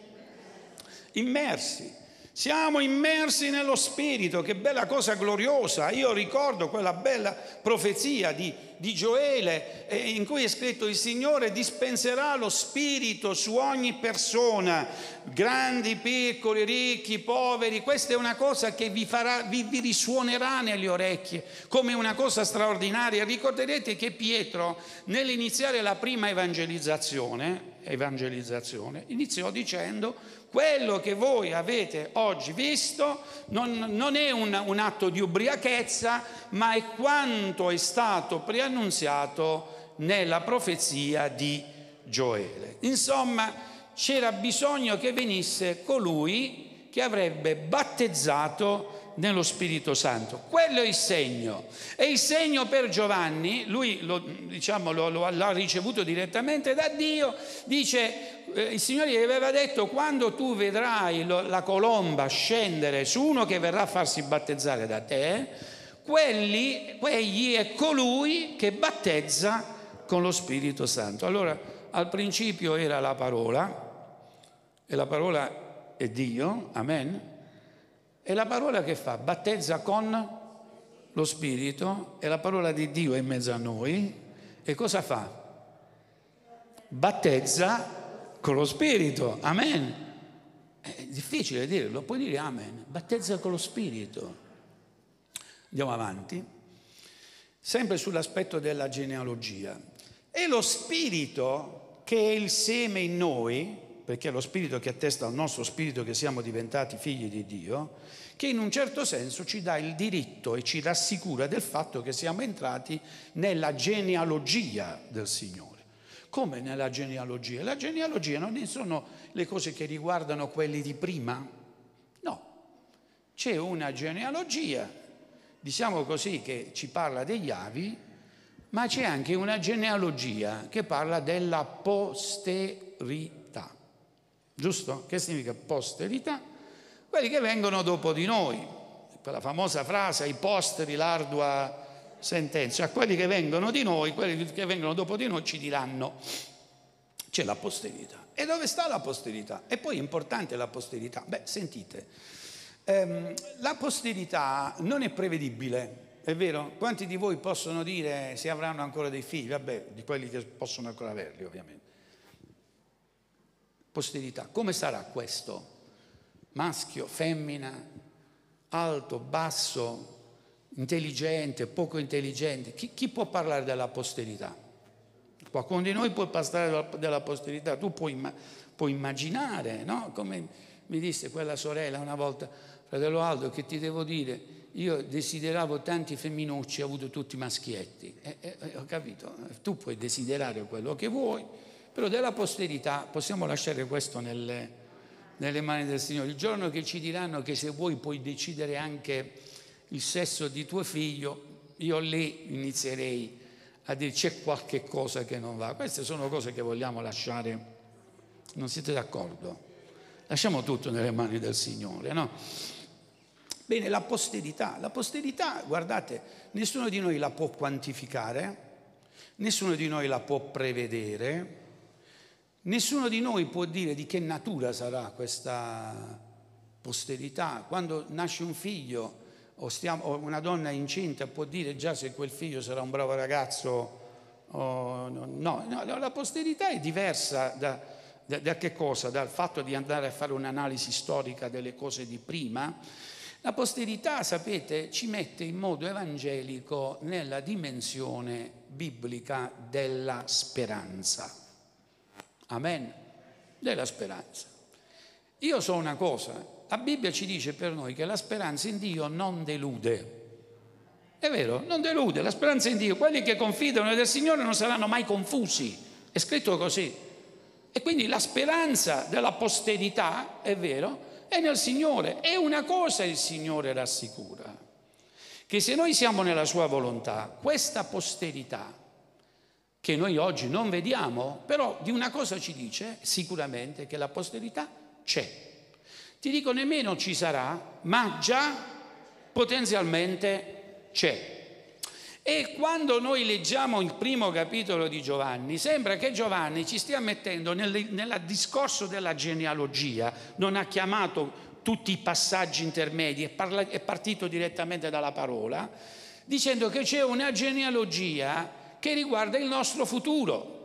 immersi. Siamo immersi nello Spirito, che bella cosa gloriosa. Io ricordo quella bella profezia di, di Gioele eh, in cui è scritto il Signore dispenserà lo Spirito su ogni persona, grandi, piccoli, ricchi, poveri. Questa è una cosa che vi, farà, vi, vi risuonerà nelle orecchie come una cosa straordinaria. Ricorderete che Pietro nell'iniziare la prima evangelizzazione, evangelizzazione iniziò dicendo quello che voi avete oggi visto non, non è un, un, atto di ubriachezza, ma è quanto è stato preannunziato nella profezia di Gioele. Insomma, c'era bisogno che venisse colui che avrebbe battezzato nello Spirito Santo. Quello è il segno. E il segno per Giovanni, lui lo, diciamo, lo, lo, l'ha ricevuto direttamente da Dio, dice, eh, il Signore gli aveva detto, quando tu vedrai lo, la colomba scendere su uno che verrà a farsi battezzare da te, quelli, quegli è colui che battezza con lo Spirito Santo. Allora, al principio era la parola, e la parola è Dio, amen, è la parola che fa, battezza con lo Spirito, è la parola di Dio in mezzo a noi e cosa fa? Battezza con lo Spirito, amen. È difficile dirlo, puoi dire amen, battezza con lo Spirito. Andiamo avanti, sempre sull'aspetto della genealogia. È lo Spirito che è il seme in noi, perché è lo Spirito che attesta al nostro Spirito che siamo diventati figli di Dio, che in un certo senso ci dà il diritto e ci rassicura del fatto che siamo entrati nella genealogia del Signore. Come nella genealogia? La genealogia non sono le cose che riguardano quelli di prima, no, c'è una genealogia, diciamo così, che ci parla degli avi, ma c'è anche una genealogia che parla della posterità. Giusto? Che significa posterità? Quelli che vengono dopo di noi. Quella famosa frase, i posteri l'ardua sentenza. A quelli che vengono di noi, quelli che vengono dopo di noi ci diranno c'è la posterità. E dove sta la posterità? E poi è importante la posterità. Beh, sentite, ehm, la posterità non è prevedibile, è vero? Quanti di voi possono dire se avranno ancora dei figli? Vabbè, di quelli che possono ancora averli, ovviamente. Posterità. Come sarà questo? Maschio, femmina, alto, basso, intelligente, poco intelligente. Chi, chi può parlare della posterità? Qualcuno di noi può parlare della posterità. Tu puoi, puoi immaginare, no? Come mi disse quella sorella una volta, fratello Aldo, che ti devo dire? Io desideravo tanti femminucci, ho avuto tutti maschietti. Eh, eh, ho capito, tu puoi desiderare quello che vuoi, però della posterità possiamo lasciare questo nelle, nelle mani del Signore. Il giorno che ci diranno che se vuoi puoi decidere anche il sesso di tuo figlio, io lì inizierei a dire c'è qualche cosa che non va. Queste sono cose che vogliamo lasciare. Non siete d'accordo? Lasciamo tutto nelle mani del Signore, no? Bene, la posterità. La posterità, guardate, nessuno di noi la può quantificare, nessuno di noi la può prevedere, nessuno di noi può dire di che natura sarà questa posterità. Quando nasce un figlio o, stiamo, o una donna incinta può dire già se quel figlio sarà un bravo ragazzo o no. no, no la posterità è diversa da, da, da che cosa? Dal fatto di andare a fare un'analisi storica delle cose di prima la posterità, sapete, ci mette in modo evangelico nella dimensione biblica della speranza. Amen? Della speranza. Io so una cosa, la Bibbia ci dice per noi che la speranza in Dio non delude. È vero, non delude, la speranza in Dio, quelli che confidano nel Signore non saranno mai confusi, è scritto così. E quindi la speranza della posterità, è vero, è nel Signore. E una cosa il Signore rassicura, che se noi siamo nella sua volontà, questa posterità, che noi oggi non vediamo, però di una cosa ci dice sicuramente che la posterità c'è. Ti dico nemmeno ci sarà, ma già potenzialmente c'è. E quando noi leggiamo il primo capitolo di Giovanni, sembra che Giovanni ci stia mettendo nel, nel discorso della genealogia, non ha chiamato tutti i passaggi intermedi, è, parla, è partito direttamente dalla parola, dicendo che c'è una genealogia che riguarda il nostro futuro,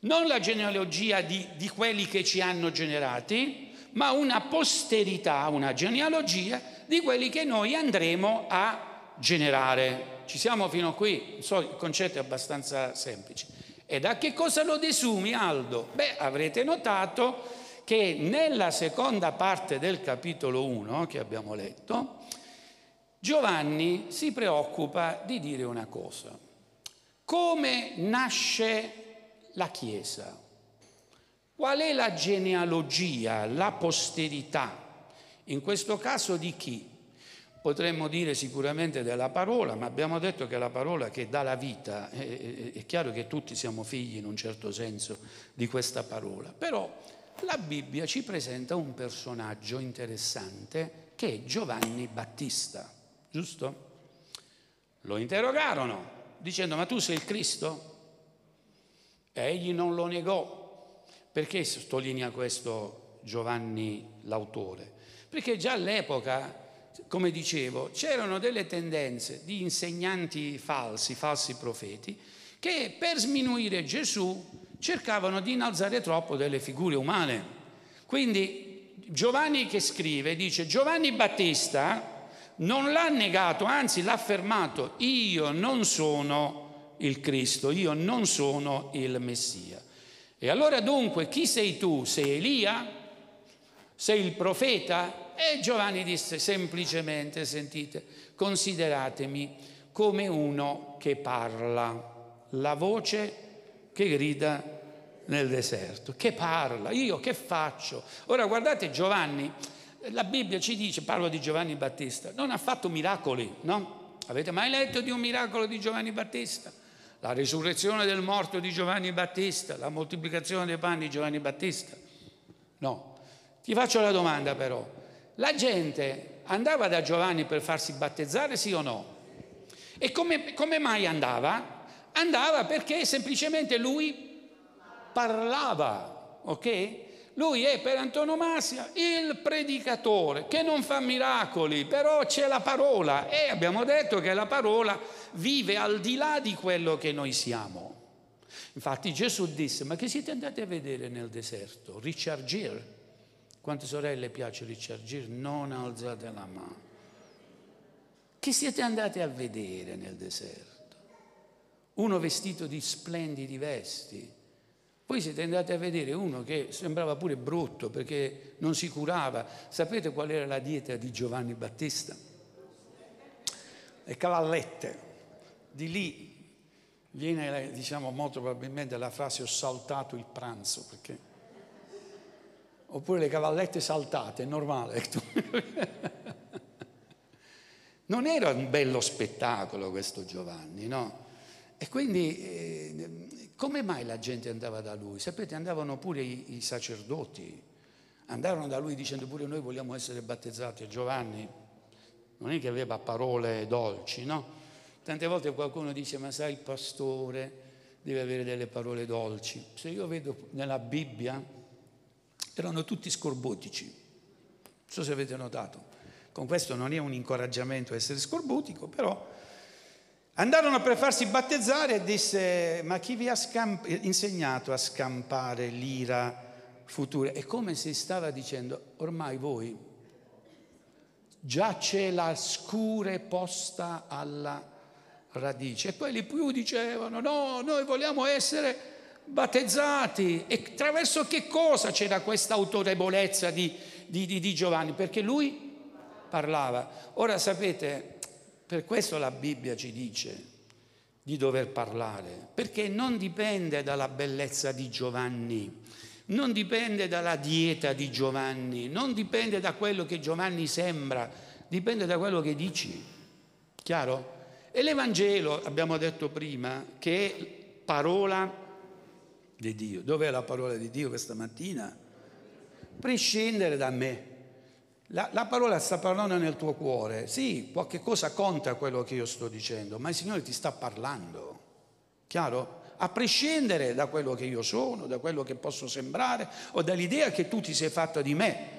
non la genealogia di, di quelli che ci hanno generati, ma una posterità, una genealogia di quelli che noi andremo a generare. Ci siamo fino a qui? So, il concetto è abbastanza semplice. E da che cosa lo desumi, Aldo? Beh, avrete notato che nella seconda parte del capitolo 1 che abbiamo letto, Giovanni si preoccupa di dire una cosa. Come nasce la Chiesa? Qual è la genealogia, la posterità? In questo caso di chi? Potremmo dire sicuramente della parola, ma abbiamo detto che la parola che dà la vita, è, è, chiaro che tutti siamo figli in un certo senso di questa parola, però la Bibbia ci presenta un personaggio interessante che è Giovanni Battista, giusto? Lo interrogarono dicendo ma tu sei il Cristo? E egli non lo negò. Perché sottolinea questo Giovanni l'autore? Perché già all'epoca come dicevo, c'erano delle tendenze di insegnanti falsi, falsi profeti, che per sminuire Gesù cercavano di innalzare troppo delle figure umane. Quindi Giovanni che scrive dice Giovanni Battista non l'ha negato, anzi l'ha affermato, io non sono il Cristo, io non sono il Messia. E allora dunque chi sei tu? Sei Elia? Sei il profeta? E Giovanni disse semplicemente, sentite, consideratemi come uno che parla, la voce che grida nel deserto, che parla, io che faccio? Ora guardate Giovanni, la Bibbia ci dice, parlo di Giovanni Battista, non ha fatto miracoli, no? Avete mai letto di un miracolo di Giovanni Battista? La risurrezione del morto di Giovanni Battista, la moltiplicazione dei panni di Giovanni Battista? No. Ti faccio la domanda però, la gente andava da Giovanni per farsi battezzare, sì o no? E come, come mai andava? Andava perché semplicemente lui parlava, ok? Lui è per antonomasia il predicatore che non fa miracoli, però c'è la parola e abbiamo detto che la parola vive al di là di quello che noi siamo. Infatti Gesù disse, ma che siete andati a vedere nel deserto? Richard Gere. Quante sorelle piace Richard Gere? Non alzate la mano. Che siete andati a vedere nel deserto? Uno vestito di splendidi vesti. Poi siete andati a vedere uno che sembrava pure brutto perché non si curava. Sapete qual era la dieta di Giovanni Battista? Le cavallette. Di lì viene, diciamo, molto probabilmente la frase ho saltato il pranzo, perché... Oppure le cavallette saltate, è normale. non era un bello spettacolo questo Giovanni, no? E quindi eh, come mai la gente andava da lui? Sapete, andavano pure i, i sacerdoti, andarono da lui dicendo pure noi vogliamo essere battezzati. Giovanni non è che aveva parole dolci, no? Tante volte qualcuno dice, ma sai, il pastore deve avere delle parole dolci. Se io vedo nella Bibbia, erano tutti scorbotici. Non so se avete notato. Con questo non è un incoraggiamento a essere scorbutico, però andarono per farsi battezzare e disse, ma chi vi ha scamp- insegnato a scampare l'ira futura? È come se stava dicendo, ormai voi già c'è la scure posta alla radice. E quelli più dicevano, no, noi vogliamo essere battezzati. E attraverso che cosa c'era questa autorevolezza di, di, di, di Giovanni? Perché lui parlava. Ora sapete, per questo la Bibbia ci dice di dover parlare, perché non dipende dalla bellezza di Giovanni, non dipende dalla dieta di Giovanni, non dipende da quello che Giovanni sembra, dipende da quello che dici. Chiaro? E l'Evangelo, abbiamo detto prima, che è parola di Dio. Dov'è la parola di Dio questa mattina? Prescindere da me. La, la, parola sta parlando nel tuo cuore. Sì, qualche cosa conta quello che io sto dicendo, ma il Signore ti sta parlando. Chiaro? A prescindere da quello che io sono, da quello che posso sembrare o dall'idea che tu ti sei fatto di me.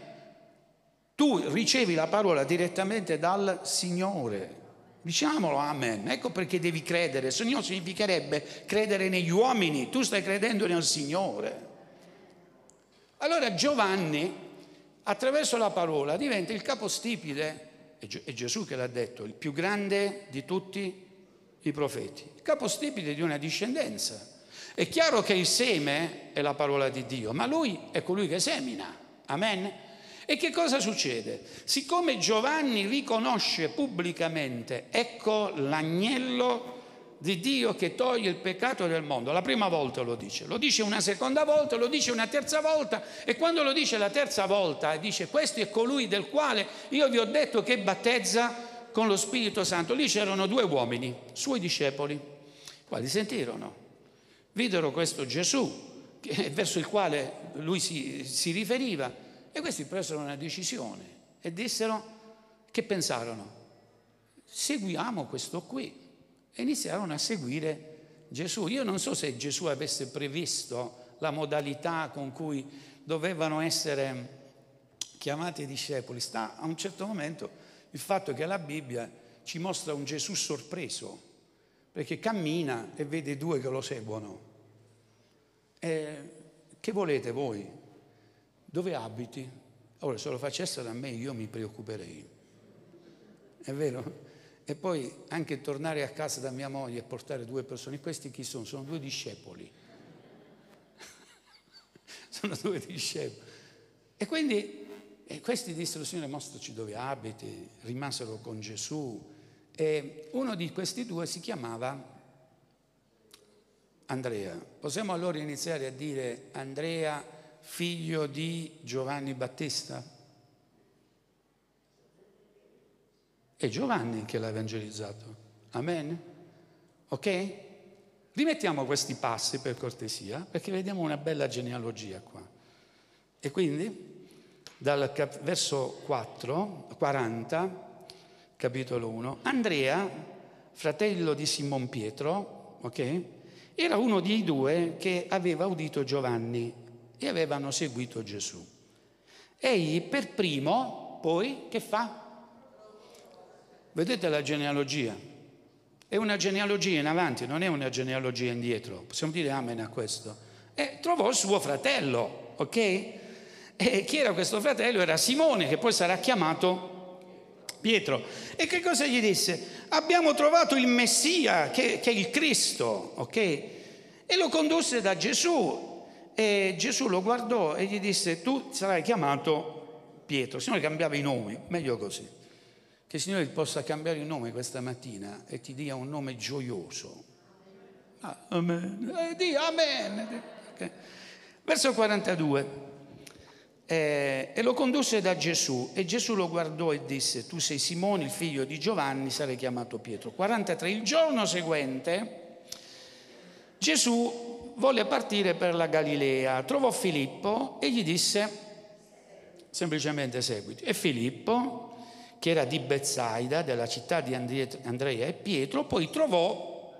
Tu ricevi la parola direttamente dal Signore. Diciamolo, amen. Ecco perché devi credere, se no significherebbe credere negli uomini, tu stai credendo nel Signore. Allora Giovanni, attraverso la parola, diventa il capostipite, è Gesù che l'ha detto, il più grande di tutti i profeti, il capostipite di una discendenza. È chiaro che il seme è la parola di Dio, ma lui è colui che semina. Amen. E che cosa succede? Siccome Giovanni riconosce pubblicamente, ecco l'agnello di Dio che toglie il peccato del mondo, la prima volta lo dice, lo dice una seconda volta, lo dice una terza volta e quando lo dice la terza volta dice questo è colui del quale io vi ho detto che battezza con lo Spirito Santo. Lì c'erano due uomini, suoi discepoli, quali sentirono, videro questo Gesù verso il quale lui si, si riferiva e questi presero una decisione e dissero che pensarono, seguiamo questo qui. E iniziarono a seguire Gesù. Io non so se Gesù avesse previsto la modalità con cui dovevano essere chiamati i discepoli. Sta a un certo momento il fatto che la Bibbia ci mostra un Gesù sorpreso, perché cammina e vede due che lo seguono. E che volete voi? dove abiti? Ora, se lo facessero a me io mi preoccuperei. È vero? E poi anche tornare a casa da mia moglie e portare due persone, questi chi sono? Sono due discepoli. sono due discepoli. E quindi e questi dissero, Signore, mostraci dove abiti, rimasero con Gesù. E uno di questi due si chiamava Andrea. Possiamo allora iniziare a dire Andrea figlio di Giovanni Battista? È Giovanni che l'ha evangelizzato. Amen? Ok? Rimettiamo questi passi per cortesia, perché vediamo una bella genealogia qua. E quindi, dal cap- verso 4, 40, capitolo 1, Andrea, fratello di Simon Pietro, ok? Era uno dei due che aveva udito Giovanni e avevano seguito Gesù. Egli per primo, poi, che fa? Vedete la genealogia? È una genealogia in avanti, non è una genealogia indietro. Possiamo dire amen a questo. E trovò suo fratello, ok? E chi era questo fratello? Era Simone, che poi sarà chiamato Pietro. E che cosa gli disse? Abbiamo trovato il Messia, che, che è il Cristo, ok? E lo condusse da Gesù. E Gesù lo guardò e gli disse, tu sarai chiamato Pietro. Il Signore cambiava i nomi, meglio così. Che il Signore possa cambiare il nome questa mattina e ti dia un nome gioioso. Ah, amen. Eh, di amen. Okay. Verso 42. Eh, e lo condusse da Gesù e Gesù lo guardò e disse tu sei Simone il figlio di Giovanni sarai chiamato Pietro 43 il giorno seguente Gesù volle partire per la Galilea trovò Filippo e gli disse semplicemente seguiti e Filippo che era di Bezzaida della città di Andrea e Pietro poi trovò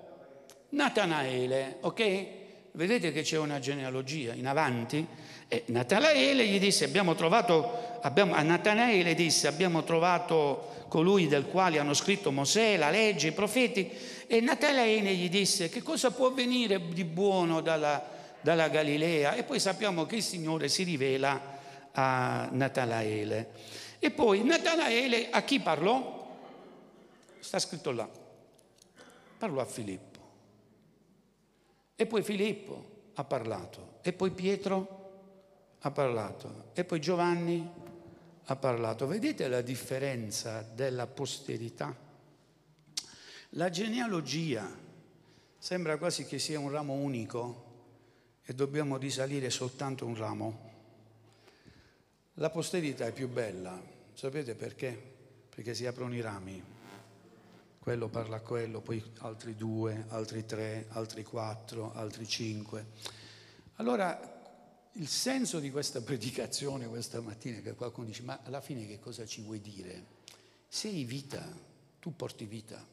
Natanaele ok? vedete che c'è una genealogia in avanti e Natanaele gli disse, abbiamo trovato, abbiamo, a Natanaele disse, abbiamo trovato colui del quale hanno scritto Mosè, la legge, i profeti. E Natanaele gli disse, che cosa può venire di buono dalla, dalla Galilea? E poi sappiamo che il Signore si rivela a Natanaele. E poi Natanaele a chi parlò? Sta scritto là. Parlò a Filippo. E poi Filippo ha parlato. E poi Pietro ha parlato e poi Giovanni ha parlato. Vedete la differenza della posterità? La genealogia sembra quasi che sia un ramo unico e dobbiamo risalire soltanto un ramo. La posterità è più bella, sapete perché? Perché si aprono i rami. Quello parla a quello, poi altri due, altri tre, altri quattro, altri cinque. Allora il senso di questa predicazione questa mattina, che qualcuno dice, ma alla fine che cosa ci vuoi dire? Sei vita, tu porti vita.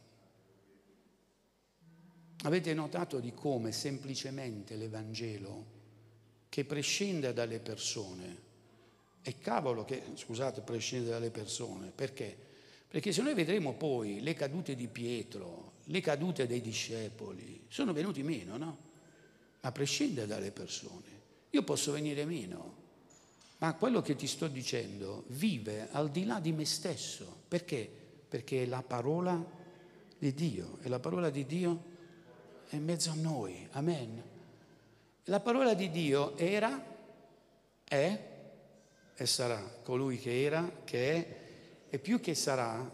Avete notato di come semplicemente l'Evangelo, che prescinde dalle persone, e cavolo che, scusate, prescinde dalle persone, perché? Perché se noi vedremo poi le cadute di Pietro, le cadute dei discepoli, sono venuti meno, no? Ma prescinde dalle persone. Io posso venire meno, ma quello che ti sto dicendo vive al di là di me stesso. Perché? Perché è la parola di Dio e la parola di Dio è in mezzo a noi. Amen. La parola di Dio era, è e sarà colui che era, che è e più che sarà,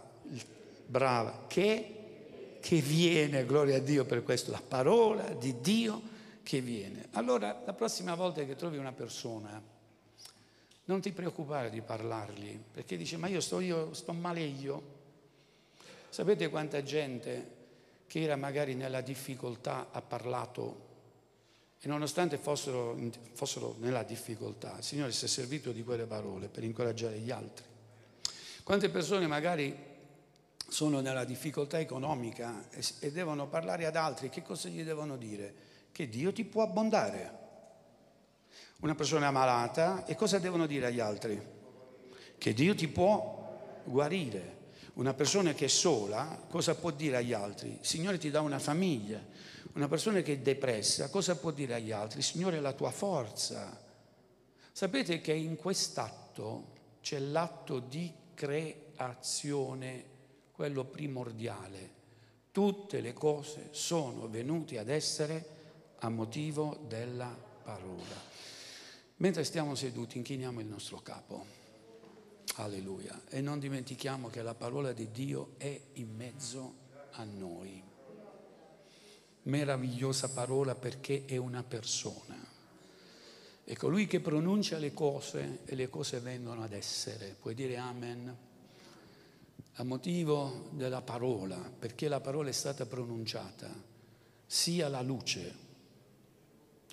brava, che, che viene, gloria a Dio per questo, la parola di Dio che viene. Allora, la prossima volta che trovi una persona, non ti preoccupare di parlargli, perché dice, ma io sto, io sto male io. Sapete quanta gente che era magari nella difficoltà ha parlato e nonostante fossero, fossero nella difficoltà, il Signore si è servito di quelle parole per incoraggiare gli altri. Quante persone magari sono nella difficoltà economica e, e devono parlare ad altri, che cosa gli devono dire? che Dio ti può abbondare. Una persona malata, e cosa devono dire agli altri? Che Dio ti può guarire. Una persona che è sola, cosa può dire agli altri? Il Signore ti dà una famiglia. Una persona che è depressa, cosa può dire agli altri? Il Signore è la tua forza. Sapete che in quest'atto c'è l'atto di creazione, quello primordiale. Tutte le cose sono venute ad essere a motivo della parola. Mentre stiamo seduti, inchiniamo il nostro capo. Alleluia. E non dimentichiamo che la parola di Dio è in mezzo a noi. Meravigliosa parola perché è una persona. È colui che pronuncia le cose e le cose vengono ad essere. Puoi dire amen? A motivo della parola, perché la parola è stata pronunciata, sia la luce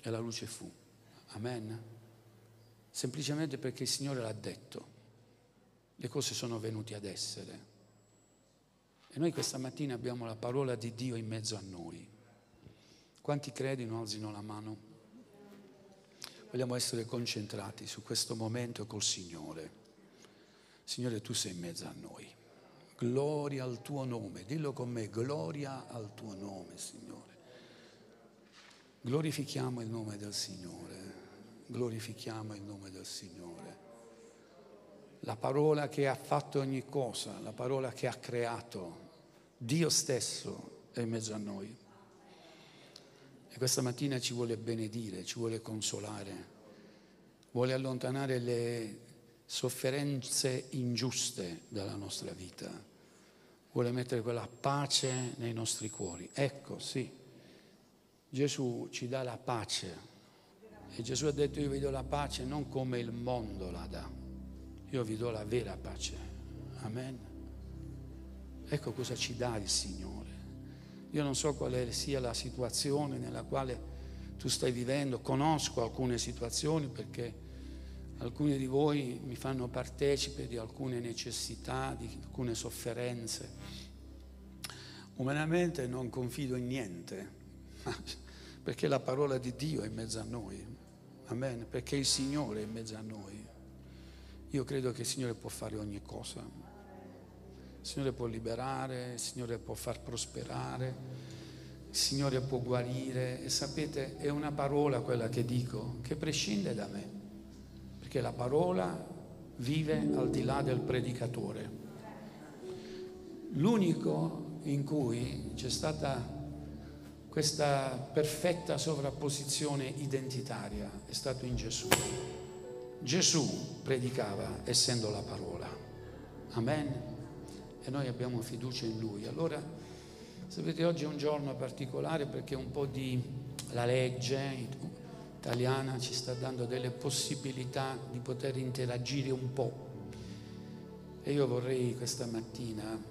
e la luce fu. Amen. Semplicemente perché il Signore l'ha detto. Le cose sono venute ad essere. E noi questa mattina abbiamo la parola di Dio in mezzo a noi. Quanti credono alzino la mano? Vogliamo essere concentrati su questo momento col Signore. Signore, tu sei in mezzo a noi. Gloria al tuo nome. Dillo con me, gloria al tuo nome, Signore. Glorifichiamo il nome del Signore. Glorifichiamo il nome del Signore. La parola che ha fatto ogni cosa, la parola che ha creato, Dio stesso è in mezzo a noi. E questa mattina ci vuole benedire, ci vuole consolare, vuole allontanare le sofferenze ingiuste dalla nostra vita, vuole mettere quella pace nei nostri cuori. Ecco, sì, Gesù ci dà la pace. E Gesù ha detto io vi do la pace non come il mondo la dà, io vi do la vera pace. Amen. Ecco cosa ci dà il Signore. Io non so quale sia la situazione nella quale tu stai vivendo, conosco alcune situazioni perché alcuni di voi mi fanno partecipe di alcune necessità, di alcune sofferenze. Umanamente non confido in niente, perché la parola di Dio è in mezzo a noi. Amen, perché il Signore è in mezzo a noi. Io credo che il Signore può fare ogni cosa. Il Signore può liberare, il Signore può far prosperare, il Signore può guarire e sapete è una parola quella che dico che prescinde da me, perché la parola vive al di là del predicatore. L'unico in cui c'è stata questa perfetta sovrapposizione identitaria è stato in Gesù. Gesù predicava essendo la parola. Amen e noi abbiamo fiducia in Lui. Allora, sapete, oggi è un giorno particolare perché un po' di la legge italiana ci sta dando delle possibilità di poter interagire un po'. E io vorrei questa mattina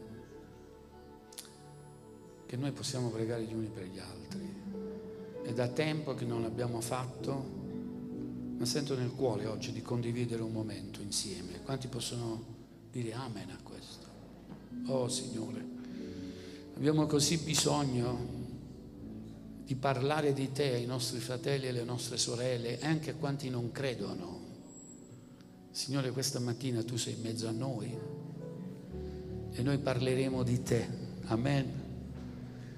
che noi possiamo pregare gli uni per gli altri. È da tempo che non l'abbiamo fatto, ma sento nel cuore oggi di condividere un momento insieme. Quanti possono dire amen a questo? Oh Signore, abbiamo così bisogno di parlare di te ai nostri fratelli e alle nostre sorelle anche a quanti non credono. Signore, questa mattina tu sei in mezzo a noi e noi parleremo di te. Amen.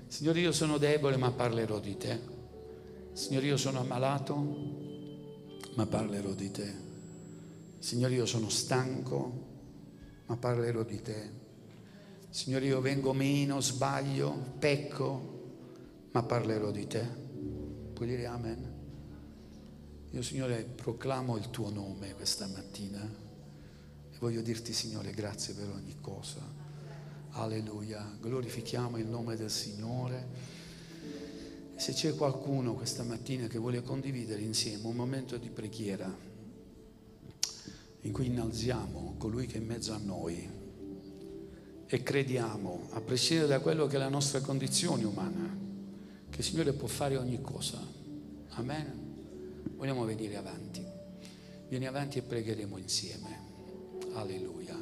Signore, io sono debole ma parlerò di te. Signore, io sono ammalato ma parlerò di te. Signore, io sono stanco ma parlerò di te. Signore, io vengo meno, sbaglio, pecco, ma parlerò di te. Puoi dire amen? Io, Signore, proclamo il tuo nome questa mattina e voglio dirti, Signore, grazie per ogni cosa. Alleluia. Glorifichiamo il nome del Signore. Se c'è qualcuno questa mattina che vuole condividere insieme un momento di preghiera in cui innalziamo colui che è in mezzo a noi, e crediamo, a prescindere da quello che è la nostra condizione umana, che il Signore può fare ogni cosa. Amen. Vogliamo venire avanti. Vieni avanti e pregheremo insieme. Alleluia.